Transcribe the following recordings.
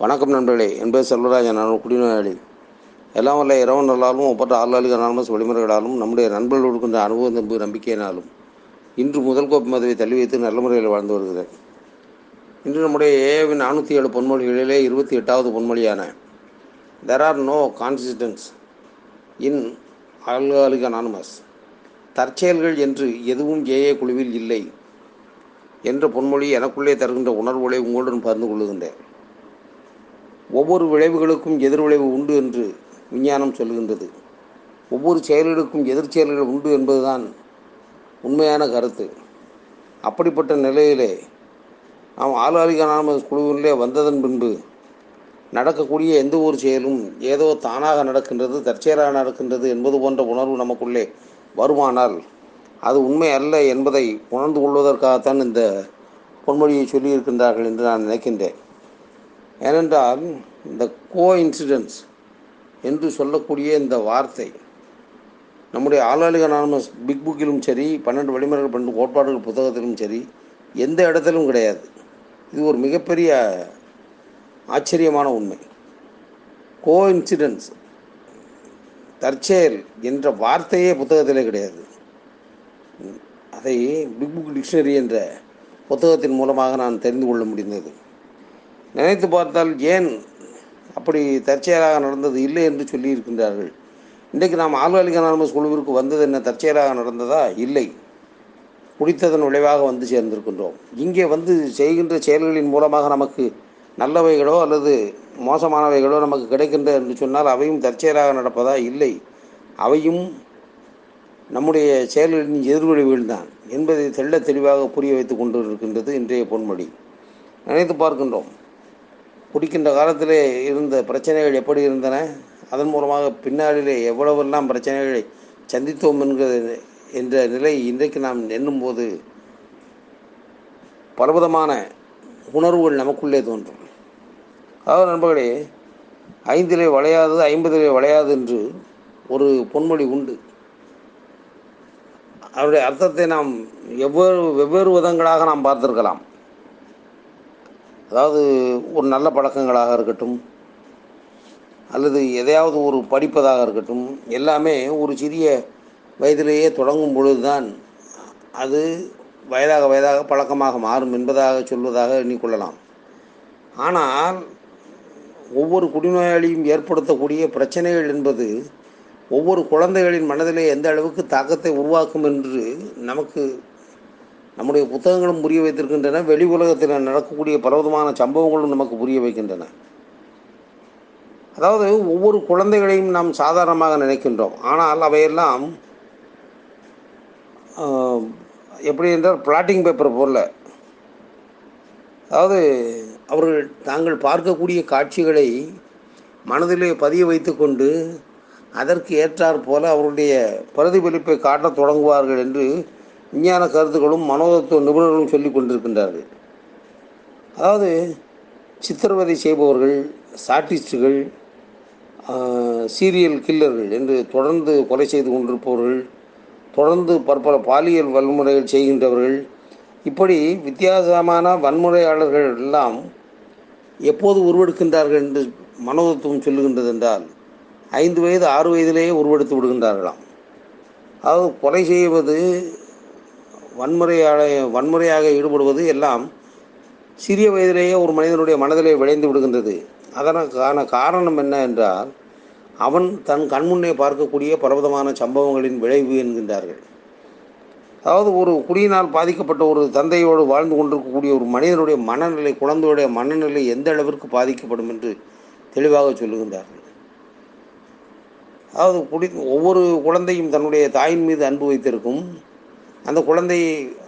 வணக்கம் நண்பர்களே. என் பேர் செல்வராஜன். நான் குடிநோயாளி. எல்லாம் வல்ல இரவு நல்லாலும் ஒப்பற்ற ஆளாளிகள் அனானமஸ் வழிமுறைகளாலும் நம்முடைய நண்பர்கள் கொடுக்கின்ற அனுபவம் நம்பு நம்பிக்கையினாலும் இன்று முதல் கோப்பு மதுவை தள்ளி வைத்து நல்ல முறையில் வாழ்ந்து வருகிறேன். இன்று நம்முடைய ஏவின் நானூற்றி ஏழு பொன்மொழிகளிலே இருபத்தி எட்டாவது பொன்மொழியான there are no consistence in alcoholic anonymous தற்செயல்கள் என்று எதுவும் ஏஏ குழுவில் இல்லை என்ற பொன்மொழி எனக்குள்ளே தருகின்ற உணர்வுகளை உங்களுடன் பகிர்ந்து கொள்ளுகின்றேன். ஒவ்வொரு விளைவுகளுக்கும் எதிர்விளைவு உண்டு என்று விஞ்ஞானம் சொல்லுகின்றது. ஒவ்வொரு செயல்களுக்கும் எதிர் செயல்கள் உண்டு என்பதுதான் உண்மையான கருத்து. அப்படிப்பட்ட நிலையிலே நாம் ஆளாளிகான குழுவிலே வந்ததன் பின்பு நடக்கக்கூடிய எந்த ஒரு செயலும் ஏதோ தானாக நடக்கின்றது தற்செயலாக நடக்கின்றது என்பது போன்ற உணர்வு நமக்குள்ளே வருமானால் அது உண்மை அல்ல என்பதை உணர்ந்து கொள்வதற்காகத்தான் இந்த பொன்மொழியை சொல்லியிருக்கின்றார்கள் என்று நான் நினைக்கின்றேன். ஏனென்றால் இந்த கோ இன்சிடென்ட்ஸ் என்று சொல்லக்கூடிய இந்த வார்த்தை நம்முடைய ஆளாளிக அனானமஸ் பிக் புக்கிலும் சரி பன்னெண்டு வழிமுறைகள் பன்னெண்டு கோட்பாடுகள் புத்தகத்திலும் சரி எந்த இடத்திலும் கிடையாது. இது ஒரு மிகப்பெரிய ஆச்சரியமான உண்மை. கோ இன்சிடென்ட்ஸ் தற்செயல் என்ற வார்த்தையே புத்தகத்திலே கிடையாது. அதை பிக் புக் டிக்ஷனரி என்ற புத்தகத்தின் மூலமாக நான் தெரிந்து கொள்ள முடிந்தது. நினைத்து பார்த்தால் ஏன் அப்படி தற்செயலாக நடந்தது? இல்லை என்று சொல்லியிருக்கின்றார்கள். இன்றைக்கு நாம் ஆல்காலிக் அனானமஸ் குழுவிற்கு வந்தது என்ன? தற்செயலாக நடந்ததா? இல்லை. குடித்ததன் விளைவாக வந்து சேர்ந்திருக்கின்றோம். இங்கே வந்து செய்கின்ற செயல்களின் மூலமாக நமக்கு நல்லவைகளோ அல்லது மோசமானவைகளோ நமக்கு கிடைக்கின்ற என்று சொன்னால் அவையும் தற்செயலாக நடப்பதா? இல்லை. அவையும் நம்முடைய செயல்களின் எதிர்விளைவுகள் தான் என்பதை தெள்ள தெளிவாக புரிய வைத்து கொண்டு இருக்கின்றது இன்றைய பொன்மொழி. நினைத்து பார்க்கின்றோம். குடிக்கின்ற காலத்திலே இருந்த பிரச்சனைகள் எப்படி இருந்தன? அதன் மூலமாக பின்னாளிலே எவ்வளவெல்லாம் பிரச்சனைகளை சந்தித்தோம் என்கிற என்ற நிலை இன்றைக்கு நாம் எண்ணும்போது பலவிதமான உணர்வுகள் நமக்குள்ளே தோன்றும். அதாவது நண்பர்களே ஐந்திலே வளையாது ஐம்பதிலே வளையாது என்று ஒரு பொன்மொழி உண்டு. அவருடைய அர்த்தத்தை நாம் எவ்வளவு வெவ்வேறு விதங்களாக நாம் பார்த்திருக்கலாம். அதாவது ஒரு நல்ல பழக்கங்களாக இருக்கட்டும் அல்லது எதையாவது ஒரு படிப்பதாக இருக்கட்டும் எல்லாமே ஒரு சிறிய வயதிலேயே தொடங்கும் பொழுதுதான் அது வயதாக வயதாக பழக்கமாக மாறும் என்பதாக சொல்வதாக எண்ணிக்கொள்ளலாம். ஆனால் ஒவ்வொரு குடிநோயாளியும் ஏற்படுத்தக்கூடிய பிரச்சனைகள் என்பது ஒவ்வொரு குழந்தைகளின் மனதிலே எந்த அளவுக்கு தாக்கத்தை உருவாக்கும் என்று நமக்கு நம்முடைய புத்தகங்களும் புரிய வைத்திருக்கின்றன. வெளி உலகத்தில் நடக்கக்கூடிய பலவிதமான சம்பவங்களும் நமக்கு புரிய வைக்கின்றன. அதாவது ஒவ்வொரு குழந்தைகளையும் நாம் சாதாரணமாக நினைக்கின்றோம். ஆனால் அவையெல்லாம் எப்படி என்றால் பிளாட்டிங் பேப்பர் போல. அதாவது அவர்கள் தாங்கள் பார்க்கக்கூடிய காட்சிகளை மனதிலே பதிய வைத்துக்கொண்டு அதற்கு ஏற்றாற் போல அவருடைய பிரதிபலிப்பை காட்டத் தொடங்குவார்கள் என்று விஞ்ஞான கருத்துக்களும் மனோதத்துவ நிபுணர்களும் சொல்லி கொண்டிருக்கின்றார்கள். அதாவது சித்திரவதை செய்பவர்கள் சாட்டிஸ்டுகள் சீரியல் கில்லர்கள் என்று தொடர்ந்து கொலை செய்து கொண்டிருப்பவர்கள் தொடர்ந்து பற்பல பாலியல் வன்முறைகள் செய்கின்றவர்கள் இப்படி வித்தியாசமான வன்முறையாளர்கள் எல்லாம் எப்போது உருவெடுக்கின்றார்கள் என்று மனோதத்துவம் சொல்லுகின்றது என்றால் ஐந்து வயது ஆறு வயதிலேயே உருவெடுத்து விடுகின்றார்களாம். அதாவது கொலை செய்வது வன்முறையாக வன்முறையாக ஈடுபடுவது எல்லாம் சிறிய வயதிலேயே ஒரு மனிதனுடைய மனதிலே விளைந்து விடுகின்றது. அதற்கான காரணம் என்ன என்றால் அவன் தன் கண்முன்னே பார்க்கக்கூடிய பலவிதமான சம்பவங்களின் விளைவு என்கின்றார்கள். அதாவது ஒரு குடியினால் பாதிக்கப்பட்ட ஒரு தந்தையோடு வாழ்ந்து கொண்டிருக்கக்கூடிய ஒரு மனிதனுடைய மனநிலை குழந்தையுடைய மனநிலை எந்த அளவிற்கு பாதிக்கப்படும் என்று தெளிவாக சொல்லுகின்றார்கள். அதாவது குடி ஒவ்வொரு குழந்தையும் தன்னுடைய தாயின் மீது அன்பு வைத்திருக்கும் அந்த குழந்தை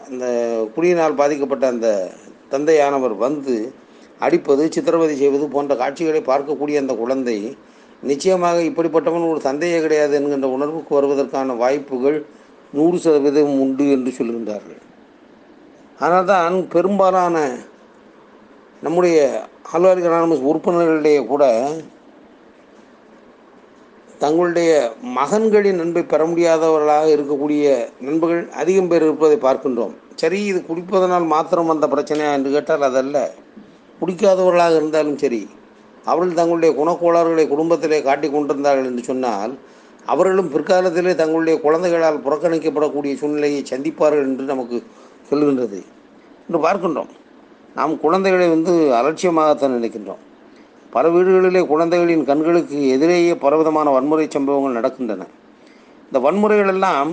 அந்த குடியினால் பாதிக்கப்பட்ட அந்த தந்தையானவர் வந்து அடிப்பது சித்திரவதை செய்வது போன்ற காட்சிகளை பார்க்கக்கூடிய அந்த குழந்தை நிச்சயமாக இப்படிப்பட்டவன் ஒரு தந்தையே கிடையாது என்கின்ற உணர்வுக்கு வருவதற்கான வாய்ப்புகள் நூறு சதவீதம் உண்டு என்று சொல்கின்றார்கள். ஆனால் தான் பெரும்பாலான நம்முடைய ஆழ்வார்கள் அனானமஸ் உறுப்பினர்களிடையே கூட தங்களுடைய மகன்களின் நண்பை பெற முடியாதவர்களாக இருக்கக்கூடிய நண்பர்கள் அதிகம் பேர் இருப்பதை பார்க்கின்றோம். சரி இது குடிப்பதனால் மாத்திரம் வந்த பிரச்சனையா என்று கேட்டால் அதல்ல. குடிக்காதவர்களாக இருந்தாலும் சரி அவர்கள் தங்களுடைய குணக்கோளாறுகளை குடும்பத்திலே காட்டிக் கொண்டிருந்தார்கள் என்று சொன்னால் அவர்களும் பிற்காலத்திலே தங்களுடைய குழந்தைகளால் புறக்கணிக்கப்படக்கூடிய சூழ்நிலையை சந்திப்பார்கள் என்று நமக்கு சொல்கின்றது. என்று பார்க்கின்றோம். நாம் குழந்தைகளை வந்து அலட்சியமாகத்தான் நினைக்கின்றோம். பல வீடுகளிலே குழந்தைகளின் கண்களுக்கு எதிரேயே பலவிதமான வன்முறை சம்பவங்கள் நடக்கின்றன. இந்த வன்முறைகள் எல்லாம்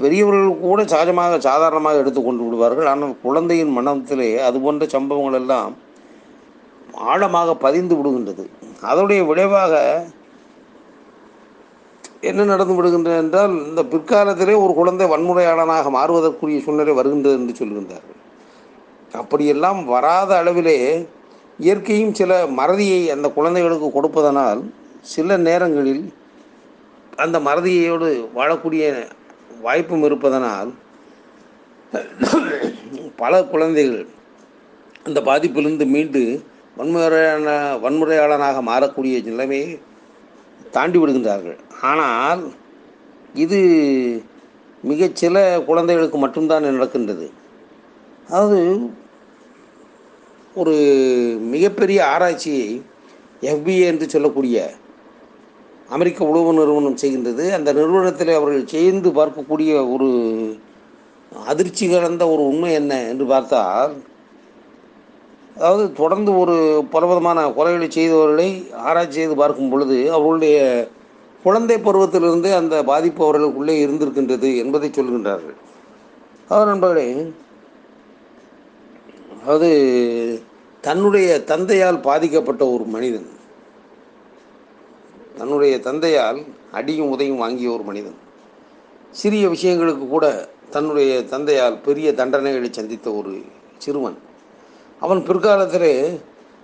பெரியவர்கள் கூட சகஜமாக சாதாரணமாக எடுத்துக்கொண்டு விடுவார்கள். ஆனால் குழந்தையின் மனத்திலே அது போன்ற சம்பவங்கள் எல்லாம் ஆழமாக பதிந்து விடுகின்றது. அதனுடைய விளைவாக என்ன நடந்து விடுகின்றது என்றால் இந்த பிற்காலத்திலே ஒரு குழந்தை வன்முறையாளனாக மாறுவதற்குரிய சூழ்நிலை வருகின்றது என்று சொல்கின்றார்கள். அப்படியெல்லாம் வராத அளவிலே இயற்கையும் சில மறதியை அந்த குழந்தைகளுக்கு கொடுப்பதனால் சில நேரங்களில் அந்த மறதியோடு வாழக்கூடிய வாய்ப்பும் இருப்பதனால் பல குழந்தைகள் அந்த பாதிப்பிலிருந்து மீண்டு வன்முறையான வன்முறையாளனாக மாறக்கூடிய நிலைமையை தாண்டி விடுகின்றார்கள். ஆனால் இது மிகச்சில குழந்தைகளுக்கு மட்டும்தான் நடக்கின்றது. அதாவது ஒரு மிகப்பெரிய ஆராய்ச்சியை எஃபிஏ என்று சொல்லக்கூடிய அமெரிக்க உளவு நிறுவனம் செய்கின்றது. அந்த நிறுவனத்தில் அவர்கள் சேர்ந்து பார்க்கக்கூடிய ஒரு அதிர்ச்சி கலந்த ஒரு உண்மை என்ன என்று பார்த்தால் அதாவது தொடர்ந்து ஒரு பலவிதமான கொலைகளை செய்தவர்களை ஆராய்ச்சி செய்து பார்க்கும் பொழுது அவர்களுடைய குழந்தை பருவத்திலிருந்தே அந்த பாதிப்பு அவர்களுக்குள்ளே இருந்திருக்கின்றது என்பதை சொல்கின்றார்கள். அதாவது நண்பர்களே அதாவது தன்னுடைய தந்தையால் பாதிக்கப்பட்ட ஒரு மனிதன். தன்னுடைய தந்தையால் அடியும் உதையும் வாங்கிய ஒரு மனிதன். சிறிய விஷயங்களுக்கு கூட தன்னுடைய தந்தையால் பெரிய தண்டனைகளை சந்தித்த ஒரு சிறுவன். அவன் பிற்காலத்தில்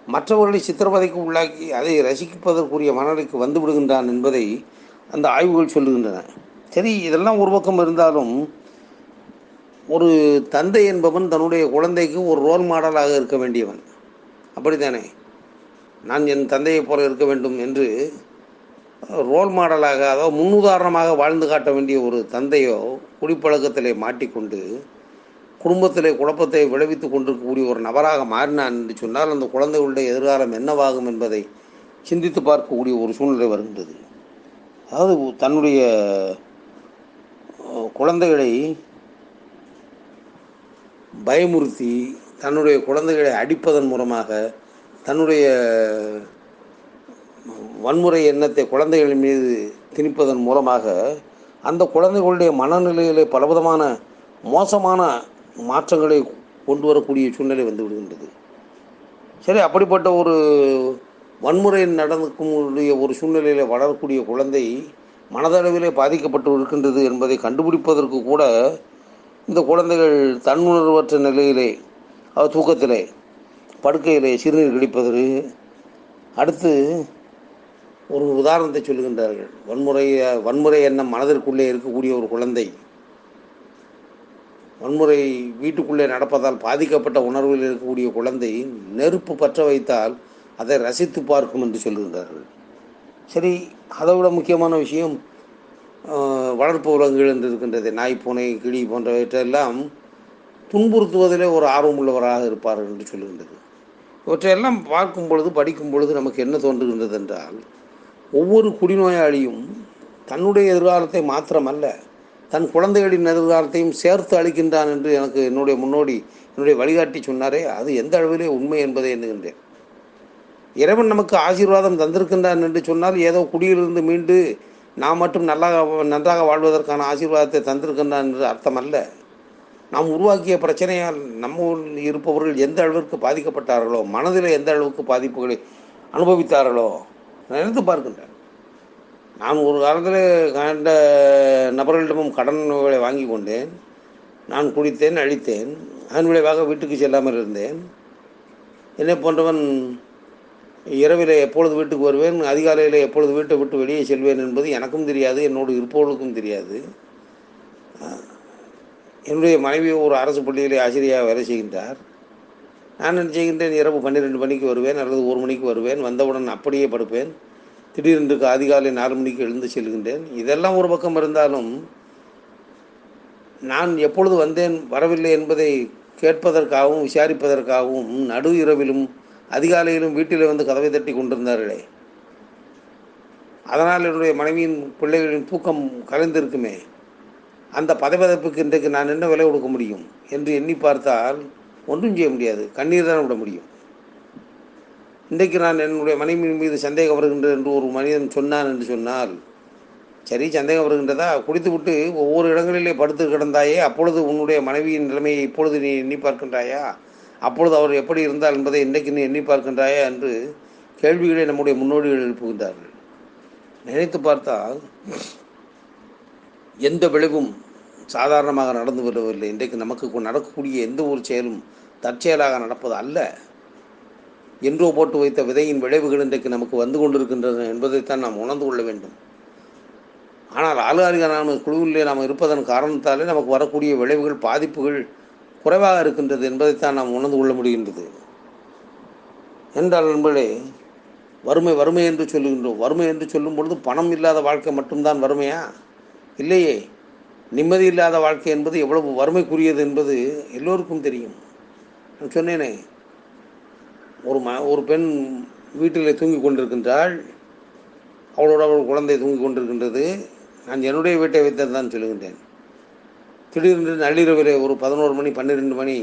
மற்றவர்களை சித்திரவதைக்கு உள்ளாக்கி அதை ரசிப்பதற்குரிய மனநிலைக்கு வந்து விடுகின்றான் என்பதை அந்த ஆய்வுகள் சொல்லுகின்றன. சரி இதெல்லாம் ஒரு பக்கம் இருந்தாலும் ஒரு தந்தை என்பவன் தன்னுடைய குழந்தைக்கு ஒரு ரோல் மாடலாக இருக்க வேண்டியவன். அப்படித்தானே? நான் என் தந்தையைப் போல இருக்க வேண்டும் என்று ரோல் மாடலாக அதாவது முன்னுதாரணமாக வாழ்ந்து காட்ட வேண்டிய ஒரு தந்தையோ குடிப்பழக்கத்திலே மாட்டிக்கொண்டு குடும்பத்திலே குழப்பத்தை விளைவித்து கொண்டிருக்கக்கூடிய ஒரு நபராக மாறினான் என்று சொன்னால் அந்த குழந்தைகளுடைய எதிர்காலம் என்னவாகும் என்பதை சிந்தித்து பார்க்கக்கூடிய ஒரு சூழ்நிலை வருகின்றது. அதாவது தன்னுடைய குழந்தைகளை பயமுறுத்தி தன்னுடைய குழந்தைகளை அடிப்பதன் மூலமாக தன்னுடைய வன்முறை எண்ணத்தை குழந்தைகள் மீது திணிப்பதன் மூலமாக அந்த குழந்தைகளுடைய மனநிலையிலே பலவிதமான மோசமான மாற்றங்களை கொண்டு வரக்கூடிய சூழ்நிலை வந்து விடுகின்றது. சரி அப்படிப்பட்ட ஒரு வன்முறை நடக்கக்கூடிய ஒரு சூழ்நிலையில் வளரக்கூடிய குழந்தை மனதளவிலே பாதிக்கப்பட்டு இருக்கின்றது என்பதை கண்டுபிடிப்பதற்கு கூட இந்த குழந்தைகள் தன்னுணர்வற்ற நிலையிலே அவர் தூக்கத்திலே படுக்கையிலே சிறுநீர் கழிப்பது அடுத்து ஒரு உதாரணத்தை சொல்லுகின்றார்கள். வன்முறை வன்முறை எண்ணம் மனதிற்குள்ளே இருக்கக்கூடிய ஒரு குழந்தை வன்முறை வீட்டுக்குள்ளே நடப்பதால் பாதிக்கப்பட்ட உணர்வில் இருக்கக்கூடிய குழந்தை நெருப்பு பற்ற வைத்தால் அதை ரசித்து பார்க்கும் என்று சொல்லுகின்றார்கள். சரி அதை விட முக்கியமான விஷயம் வளர்ப்பு உலகங்கள் என்று இருக்கின்றது. நாய் பூனை கிளி போன்றவற்றையெல்லாம் துன்புறுத்துவதிலே ஒரு ஆர்வம் உள்ளவராக இருப்பார்கள் என்று சொல்லுகின்றது. இவற்றையெல்லாம் பார்க்கும் பொழுது படிக்கும் பொழுது நமக்கு என்ன தோன்றுகின்றது என்றால் ஒவ்வொரு குடிநோயாளியும் தன்னுடைய எதிர்காலத்தை மாத்திரமல்ல தன் குழந்தைகளின் எதிர்காலத்தையும் சேர்த்து அளிக்கின்றான் என்று எனக்கு என்னுடைய முன்னோடி என்னுடைய வழிகாட்டி சொன்னாரே அது எந்த அளவிலே உண்மை என்பதை எண்ணுகின்றேன். இறைவன் நமக்கு ஆசீர்வாதம் தந்திருக்கின்றான் என்று சொன்னால் ஏதோ குடியிலிருந்து மீண்டு நாம் மட்டும் நல்லா நன்றாக வாழ்வதற்கான ஆசீர்வாதத்தை தந்திருக்கின்றான் என்று அர்த்தமல்ல. நாம் உருவாக்கிய பிரச்சனையால் நம்ம ஊரில் இருப்பவர்கள் எந்த அளவிற்கு பாதிக்கப்பட்டார்களோ மனதில் எந்த அளவுக்கு பாதிப்புகளை அனுபவித்தார்களோ நினைத்து பார்க்கின்றேன் நான் ஒரு காலத்தில் கண்ட நபர்களிடமும் கடன்களை வாங்கி கொண்டேன். நான் குடித்தேன் அழித்தேன். அதன் விளைவாக வீட்டுக்கு செல்லாமல் இருந்தேன். என்னை போன்றவன் இரவில் எப்பொழுது வீட்டுக்கு வருவேன் அதிகாலையில் எப்பொழுது வீட்டை விட்டு வெளியே செல்வேன் என்பது எனக்கும் தெரியாது என்னோடு இருப்பவர்களுக்கும் தெரியாது. என்னுடைய மனைவி ஒரு அரசு பள்ளியிலே ஆசிரியராக வேலை செய்கின்றார். நான் நினைச்சுகின்றேன் இரவு பன்னிரெண்டு மணிக்கு வருவேன் அல்லது ஒரு மணிக்கு வருவேன். வந்தவுடன் அப்படியே படுப்பேன். திடீரென்று அதிகாலை நாலு மணிக்கு எழுந்து செல்கின்றேன். இதெல்லாம் ஒரு பக்கம் இருந்தாலும் நான் எப்பொழுது வந்தேன் வரவில்லை என்பதை கேட்பதற்காகவும் விசாரிப்பதற்காகவும் நடு இரவிலும் அதிகாலையிலும் வீட்டில் வந்து கதவை தட்டி கொண்டிருந்தார்களே. அதனால் என்னுடைய மனைவியின் பிள்ளைகளின் தூக்கம் கலைந்திருக்குமே. அந்த பதைப்பதைப்புக்கு இன்றைக்கு நான் என்ன விலை கொடுக்க முடியும் என்று எண்ணி பார்த்தால் ஒன்றும் செய்ய முடியாது. கண்ணீர் தான் விட முடியும். இன்றைக்கு நான் என்னுடைய மனைவியின் மீது சந்தேகம் வருகின்றது என்று ஒரு மனிதன் சொன்னான் என்று சொன்னால் சரி சந்தேகம் வருகின்றதா? குடித்து விட்டு ஒவ்வொரு இடங்களிலே படுத்து கிடந்தாயே அப்பொழுது உன்னுடைய மனைவியின் நிலைமையை இப்பொழுது நீ எண்ணி பார்க்கின்றாயா? அப்பொழுது அவர் எப்படி இருந்தால் என்பதை இன்றைக்கு நீ எண்ணி பார்க்கின்றாயா என்று கேள்விகளை நம்முடைய முன்னோடிகள் எழுப்புகின்றார்கள். நினைத்து பார்த்தால் எந்த விளைவும் சாதாரணமாக நடந்து வரவில்லை இன்றைக்கு நமக்கு நடக்கக்கூடிய எந்த ஒரு செயலும் தற்செயலாக நடப்பது அல்ல. என்றோ போட்டு வைத்த விதையின் விளைவுகள் இன்றைக்கு நமக்கு வந்து கொண்டிருக்கின்றன என்பதைத்தான் நாம் உணர்ந்து கொள்ள வேண்டும். ஆனால் ஆளுகாரிகளான குழுவிலே நாம் இருப்பதன் காரணத்தாலே நமக்கு வரக்கூடிய விளைவுகள் பாதிப்புகள் குறைவாக இருக்கின்றது என்பதைத்தான் நாம் உணர்ந்து கொள்ள முடிகின்றது. என்றால் நண்பர்களே வறுமை வறுமை என்று சொல்லுகின்றோம். வறுமை என்று சொல்லும் பொழுது பணம் இல்லாத வாழ்க்கை மட்டும்தான் வறுமையா? இல்லையே. நிம்மதி இல்லாத வாழ்க்கை என்பது எவ்வளவு வறுமைக்குரியது என்பது எல்லோருக்கும் தெரியும். நான் சொன்னேனே ஒரு ம ஒரு பெண் வீட்டில் தூங்கி கொண்டிருக்கின்றாள் அவளோட அவள் குழந்தை தூங்கி கொண்டிருக்கின்றது. நான் என்னுடைய வீட்டை வைத்தது தான் சொல்லுகின்றேன். திடீரென்று நள்ளிரவில் ஒரு பதினோரு மணி பன்னிரெண்டு மணி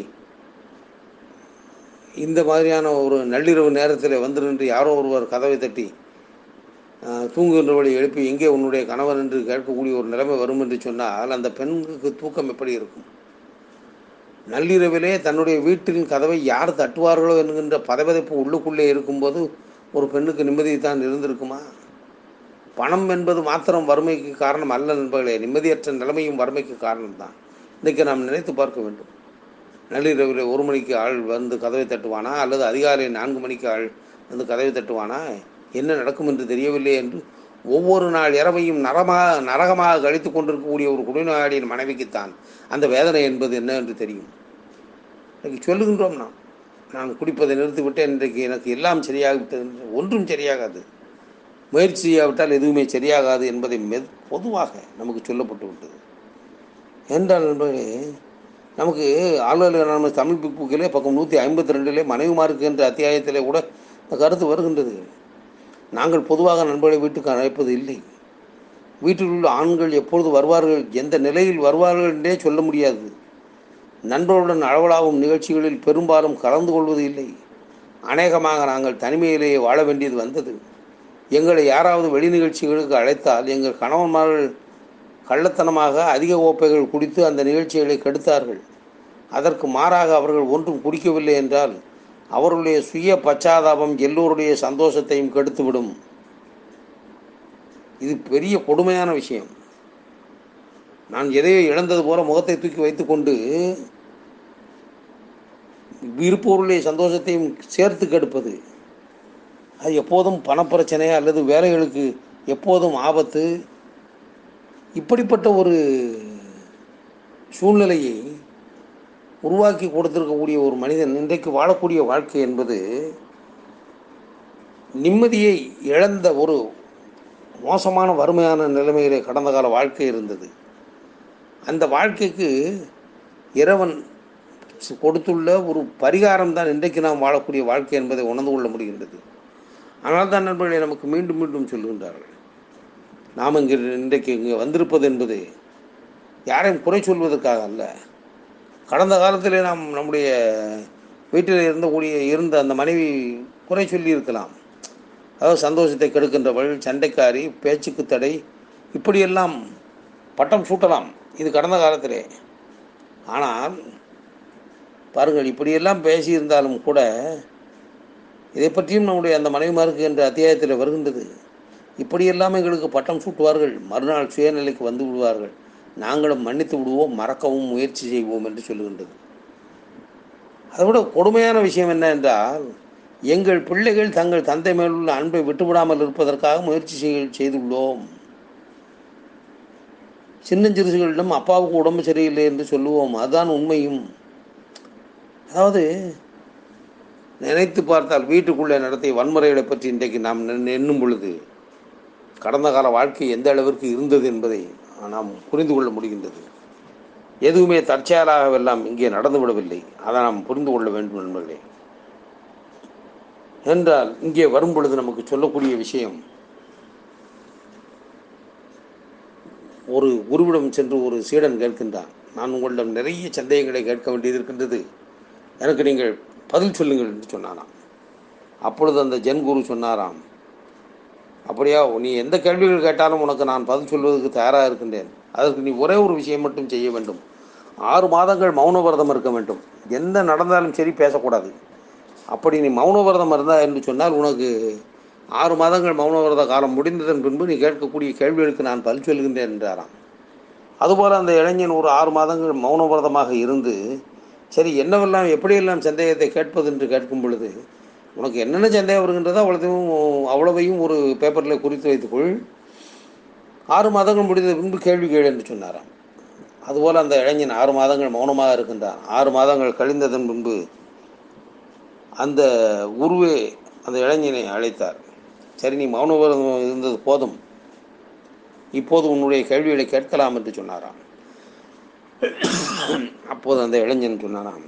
இந்த மாதிரியான ஒரு நள்ளிரவு நேரத்தில் வந்து நின்று யாரோ ஒருவர் கதவை தட்டி தூங்குகின்றவளை எழுப்பி எங்கே உன்னுடைய கணவன் என்று கேட்கக்கூடிய ஒரு நிலைமை வரும் என்று சொன்னால் அந்த பெண்ணுக்கு தூக்கம் எப்படி இருக்கும்? நள்ளிரவிலே தன்னுடைய வீட்டின் கதவை யார் தட்டுவார்களோ என்கின்ற பதவிதைப்பு உள்ளுக்குள்ளே இருக்கும்போது ஒரு பெண்ணுக்கு நிம்மதி தான் இருந்திருக்குமா? பணம் என்பது மாத்திரம் வறுமைக்கு காரணம் அல்ல நண்பர்களே நிம்மதியற்ற நிலைமையும் வறுமைக்கு காரணம்தான். இன்றைக்கு நாம் நினைத்து பார்க்க வேண்டும். நள்ளிரவில் ஒரு மணிக்கு ஆள் வந்து கதவை தட்டுவானா? அல்லது அதிகாலை நான்கு மணிக்கு ஆள் வந்து கதவை தட்டுவானா? என்ன நடக்கும் என்று தெரியவில்லை என்று ஒவ்வொரு நாள் இரவையும் நரமாக நரகமாக கழித்து கொண்டிருக்கக்கூடிய ஒரு குடிநோயாளியின் மனைவிக்குத்தான் அந்த வேதனை என்பது என்ன என்று தெரியும். இன்றைக்கு சொல்லுகின்றோம் நாம். நான் குடிப்பதை நிறுத்திவிட்டேன். இன்றைக்கு எனக்கு எல்லாம் சரியாகிவிட்டது ஒன்றும் சரியாகாது. முயற்சி செய்யாவிட்டால் எதுவுமே சரியாகாது என்பதை மெ பொதுவாக நமக்கு சொல்லப்பட்டு விட்டது. என்றால் நண்பர்களே நமக்கு ஆளுநர் நம்ம தமிழ் புக்கிலே பக்கம் நூற்றி ஐம்பத்தி ரெண்டிலே மனைவிமாருக்கு என்ற அத்தியாயத்திலே கூட கருத்து வருகின்றது. நாங்கள் பொதுவாக நண்பர்களை வீட்டுக்கு அழைப்பது இல்லை. வீட்டில் உள்ள ஆண்கள் எப்பொழுது வருவார்கள் எந்த நிலையில் வருவார்கள் என்றே சொல்ல முடியாது. நண்பர்களுடன் அளவலாகும் நிகழ்ச்சிகளில் பெரும்பாலும் கலந்து கொள்வது இல்லை. அநேகமாக நாங்கள் தனிமையிலேயே வாழ வேண்டியது வந்தது. எங்களை யாராவது வெளி நிகழ்ச்சிகளுக்கு அழைத்தால் எங்கள் கணவன்மார்கள் கள்ளத்தனமாக அதிக கோப்பைகள் குடித்து அந்த நிகழ்ச்சிகளை கெடுத்தார்கள். அதற்கு மாறாக அவர்கள் ஒன்றும் குடிக்கவில்லை என்றால் அவர்களுடைய சுய பச்சாதாபம் எல்லோருடைய சந்தோஷத்தையும் கெடுத்துவிடும். இது பெரிய கொடுமையான விஷயம். நான் எதையோ இழந்தது போல முகத்தை தூக்கி வைத்துக்கொண்டு இருப்பவர்களுடைய சந்தோஷத்தையும் சேர்த்து கெடுப்பது. அது எப்போதும் பணப்பிரச்சனை அல்லது வேலைகளுக்கு எப்போதும் ஆபத்து. இப்படிப்பட்ட ஒரு சூழ்நிலையை உருவாக்கி கொடுத்திருக்கக்கூடிய ஒரு மனிதன் இன்றைக்கு வாழக்கூடிய வாழ்க்கை என்பது நிம்மதியை இழந்த ஒரு மோசமான வறுமையான நிலைமையிலே கடந்த கால வாழ்க்கை இருந்தது. அந்த வாழ்க்கைக்கு இறைவன் கொடுத்துள்ள ஒரு பரிகாரம் தான் இன்றைக்கு நாம் வாழக்கூடிய வாழ்க்கை என்பதை உணர்ந்து கொள்ள முடிகின்றது. ஆனால் தான் நண்பர்களை நமக்கு மீண்டும் மீண்டும் சொல்கின்றார்கள். நாம் இங்கே இன்றைக்கு இங்கே வந்திருப்பது என்பது யாரையும் குறை சொல்வதற்காக அல்ல. கடந்த காலத்தில் நாம் நம்முடைய வீட்டில் இருந்தக்கூடிய இருந்த அந்த மனைவி குறை சொல்லி இருக்கலாம் அதாவது சந்தோஷத்தை கெடுக்கின்றவள் சண்டைக்காரி பேச்சுக்கு தடை இப்படியெல்லாம் பட்டம் சூட்டலாம். இது கடந்த காலத்திலே. ஆனால் பாருங்கள் இப்படியெல்லாம் பேசியிருந்தாலும் கூட இதை பற்றியும் நம்முடைய அந்த மனைவிமாருக்கு என்ற அத்தியாயத்தில் வருகின்றது. இப்படியெல்லாம் எங்களுக்கு பட்டம் சூட்டுவார்கள். மறுநாள் சுயநிலைக்கு வந்து விடுவார்கள். நாங்களும் மன்னித்து விடுவோம் மறக்கவும் முயற்சி செய்வோம் என்று சொல்லுகின்றது. அதை விட கொடுமையான விஷயம் என்ன என்றால் எங்கள் பிள்ளைகள் தங்கள் தந்தை மேலுள்ள அன்பை விட்டுவிடாமல் இருப்பதற்காக முயற்சி செய்துள்ளோம். சின்னஞ்சிறுசுகளிடம் அப்பாவுக்கு உடம்பு சரியில்லை என்று சொல்லுவோம் அதுதான் உண்மையும். அதாவது நினைத்து பார்த்தால் வீட்டுக்குள்ளே நடத்திய வன்முறைகளை பற்றி இன்றைக்கு நாம் எண்ணும் பொழுது கடந்த கால வாழ்க்கை எந்த அளவிற்கு இருந்தது என்பதை நாம் புரிந்து கொள்ள முடிகின்றது. எதுவுமே தற்செயலாகவெல்லாம் இங்கே நடந்துவிடவில்லை. அதை நாம் புரிந்து கொள்ள வேண்டும் நண்பர்களே. என்றால் இங்கே வரும் பொழுது நமக்கு சொல்லக்கூடிய விஷயம் ஒரு குருவிடம் சென்று ஒரு சீடன் கேட்கின்றான். நான் உங்களிடம் நிறைய சந்தேகங்களை கேட்க வேண்டியது இருக்கின்றது. எனக்கு நீங்கள் பதில் சொல்லுங்கள் என்று சொன்னாராம் அப்பொழுது அந்த ஜென் குரு சொன்னாராம் அப்படியா? நீ எந்த கேள்விகள் கேட்டாலும் உனக்கு நான் பதில் சொல்வதற்கு தயாராக இருக்கின்றேன். அதற்கு நீ ஒரே ஒரு விஷயம் மட்டும் செய்ய வேண்டும். ஆறு மாதங்கள் மௌன விரதம் இருக்க வேண்டும். எந்த நடந்தாலும் சரி பேசக்கூடாது. அப்படி நீ மௌன விரதம் இருந்தா என்று சொன்னால் உனக்கு ஆறு மாதங்கள் மௌன விரத காலம் முடிந்ததன் பின்பு நீ கேட்கக்கூடிய கேள்விகளுக்கு நான் பதில் சொல்கின்றேன் என்றாராம். அதுபோல் அந்த இளைஞன் ஒரு ஆறு மாதங்கள் மௌன விரதமாக இருந்து சரி என்னவெல்லாம் எப்படியெல்லாம் சந்தேகத்தை கேட்பது என்று கேட்கும் பொழுது உனக்கு என்னென்ன சந்தேகம் வருகின்றதோ அவ்வளவையும் அவ்வளவையும் ஒரு பேப்பரில் குறித்து வைத்துக்கொள். ஆறு மாதங்கள் முடிந்த பின்பு கேள்வி கேள் என்று சொன்னாராம். அதுபோல் அந்த இளைஞன் ஆறு மாதங்கள் மௌனமாக இருக்கின்றான். ஆறு மாதங்கள் கழிந்ததன் பின்பு அந்த உருவே அந்த இளைஞனை அழைத்தார். சரி நீ மௌன இருந்தது போதும். இப்போது உன்னுடைய கேள்விகளை கேட்கலாம் என்று சொன்னாராம். அப்போது அந்த இளைஞன் சொன்னாராம்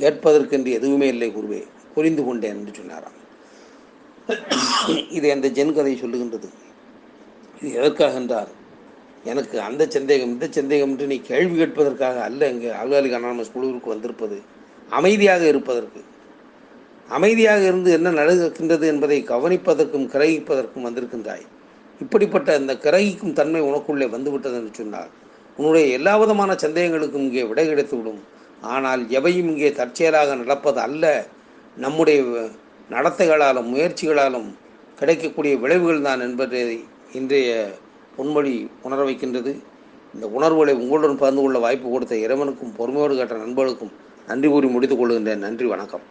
கேட்பதற்கென்று எதுவுமே இல்லை குருவே. புரிந்து கொண்டேன் என்று சொன்னாராம். இது அந்த ஜென் கதை சொல்லுகின்றது. இது எதற்காக என்றால் எனக்கு அந்த சந்தேகம் இந்த சந்தேகம் என்று நீ கேள்வி கேட்பதற்காக அல்ல இங்கே ஆல்காலிக் அனானமஸ் குழுவிற்கு வந்திருப்பது. அமைதியாக இருப்பதற்கு. அமைதியாக இருந்து என்ன நடக்கின்றது என்பதை கவனிப்பதற்கும் கிரகிப்பதற்கும் வந்திருக்கின்றாய். இப்படிப்பட்ட அந்த கிரகிக்கும் தன்மை உனக்குள்ளே வந்துவிட்டது என்று சொன்னால் உன்னுடைய எல்லா விதமான சந்தேகங்களுக்கும் இங்கே விடை கிடைத்துவிடும். ஆனால் எவையும் இங்கே தற்செயலாக நடப்பது அல்ல. நம்முடைய நடத்தைகளாலும் முயற்சிகளாலும் கிடைக்கக்கூடிய விளைவுகள் தான் என்பதை இன்றைய பொன்மொழி உணர வைக்கின்றது. இந்த உணர்வுகளை உங்களுடன் பகிர்ந்து கொள்ள வாய்ப்பு கொடுத்த இறைவனுக்கும் பொறுமையோடு கேட்ட நண்பர்களுக்கும் நன்றி கூறி முடித்துக் கொள்கின்றேன். நன்றி வணக்கம்.